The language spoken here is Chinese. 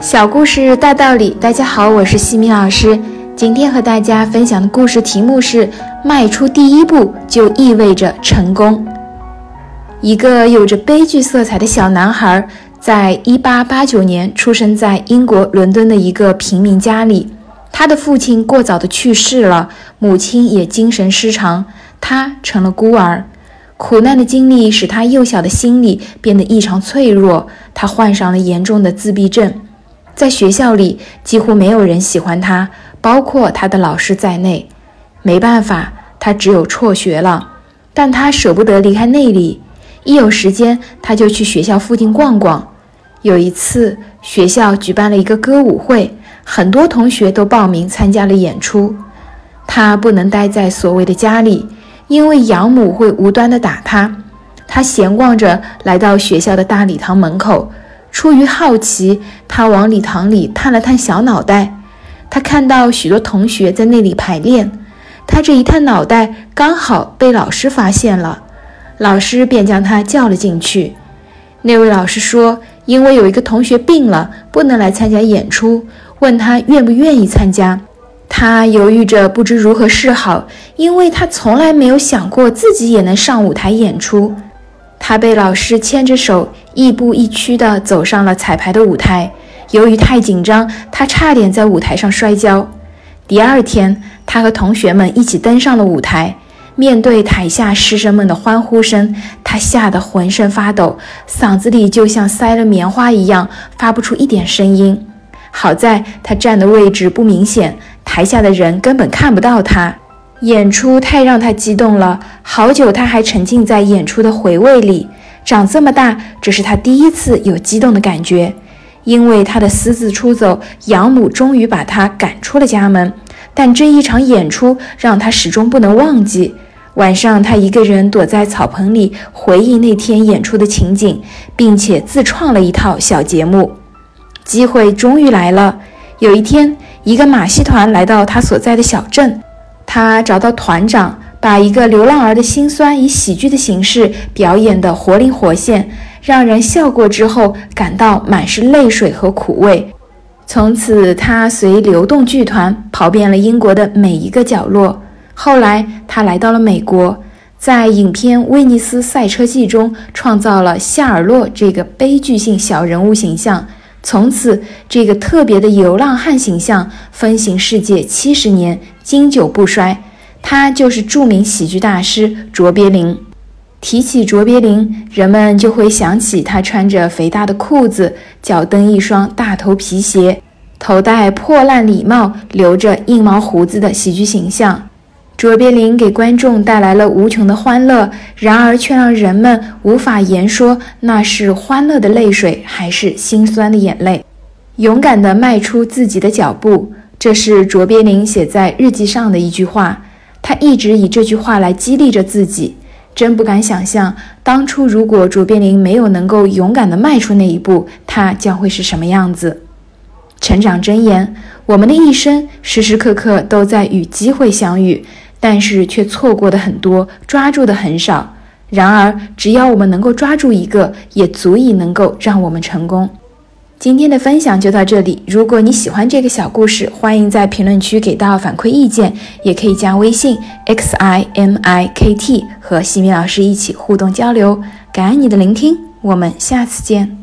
小故事大道理，大家好，我是西米老师。今天和大家分享的故事题目是：迈出第一步就意味着成功。一个有着悲剧色彩的小男孩，在1889年出生在英国伦敦的一个平民家里。他的父亲过早的去世了，母亲也精神失常，他成了孤儿。苦难的经历使他幼小的心理变得异常脆弱，他患上了严重的自闭症，在学校里几乎没有人喜欢他，包括他的老师在内。没办法，他只有辍学了，但他舍不得离开那里，一有时间他就去学校附近逛逛。有一次，学校举办了一个歌舞会，很多同学都报名参加了演出，他不能待在所谓的家里。因为养母会无端的打他，他闲逛着来到学校的大礼堂门口，出于好奇，他往礼堂里探了探小脑袋。他看到许多同学在那里排练，他这一探脑袋刚好被老师发现了，老师便将他叫了进去。那位老师说，因为有一个同学病了，不能来参加演出，问他愿不愿意参加。他犹豫着，不知如何是好，因为他从来没有想过自己也能上舞台演出。他被老师牵着手，亦步亦趋地走上了彩排的舞台。由于太紧张，他差点在舞台上摔跤。第二天，他和同学们一起登上了舞台。面对台下师生们的欢呼声，他吓得浑身发抖，嗓子里就像塞了棉花一样，发不出一点声音。好在他站的位置不明显。台下的人根本看不到他，演出太让他激动了，好久他还沉浸在演出的回味里。长这么大，这是他第一次有激动的感觉。因为他的私自出走，养母终于把他赶出了家门。但这一场演出让他始终不能忘记。晚上，他一个人躲在草棚里回忆那天演出的情景，并且自创了一套小节目。机会终于来了。有一天。一个马戏团来到他所在的小镇，他找到团长，把一个流浪儿的辛酸以喜剧的形式表演得活灵活现，让人笑过之后感到满是泪水和苦味。从此，他随流动剧团跑遍了英国的每一个角落。后来，他来到了美国，在影片《威尼斯赛车记》中创造了夏尔洛这个悲剧性小人物形象。从此，这个特别的流浪汉形象风行世界七十年，经久不衰。他就是著名喜剧大师卓别林。提起卓别林，人们就会想起他穿着肥大的裤子，脚蹬一双大头皮鞋，头戴破烂礼帽，留着硬毛胡子的喜剧形象。卓别林给观众带来了无穷的欢乐，然而却让人们无法言说那是欢乐的泪水还是心酸的眼泪。勇敢地迈出自己的脚步，这是卓别林写在日记上的一句话。他一直以这句话来激励着自己。真不敢想象，当初如果卓别林没有能够勇敢地迈出那一步，他将会是什么样子。成长箴言：我们的一生时时刻刻都在与机会相遇。但是却错过的很多，抓住的很少。然而，只要我们能够抓住一个，也足以能够让我们成功。今天的分享就到这里。如果你喜欢这个小故事，欢迎在评论区给到反馈意见，也可以加微信 x i m i k t 和西米老师一起互动交流。感恩你的聆听，我们下次见。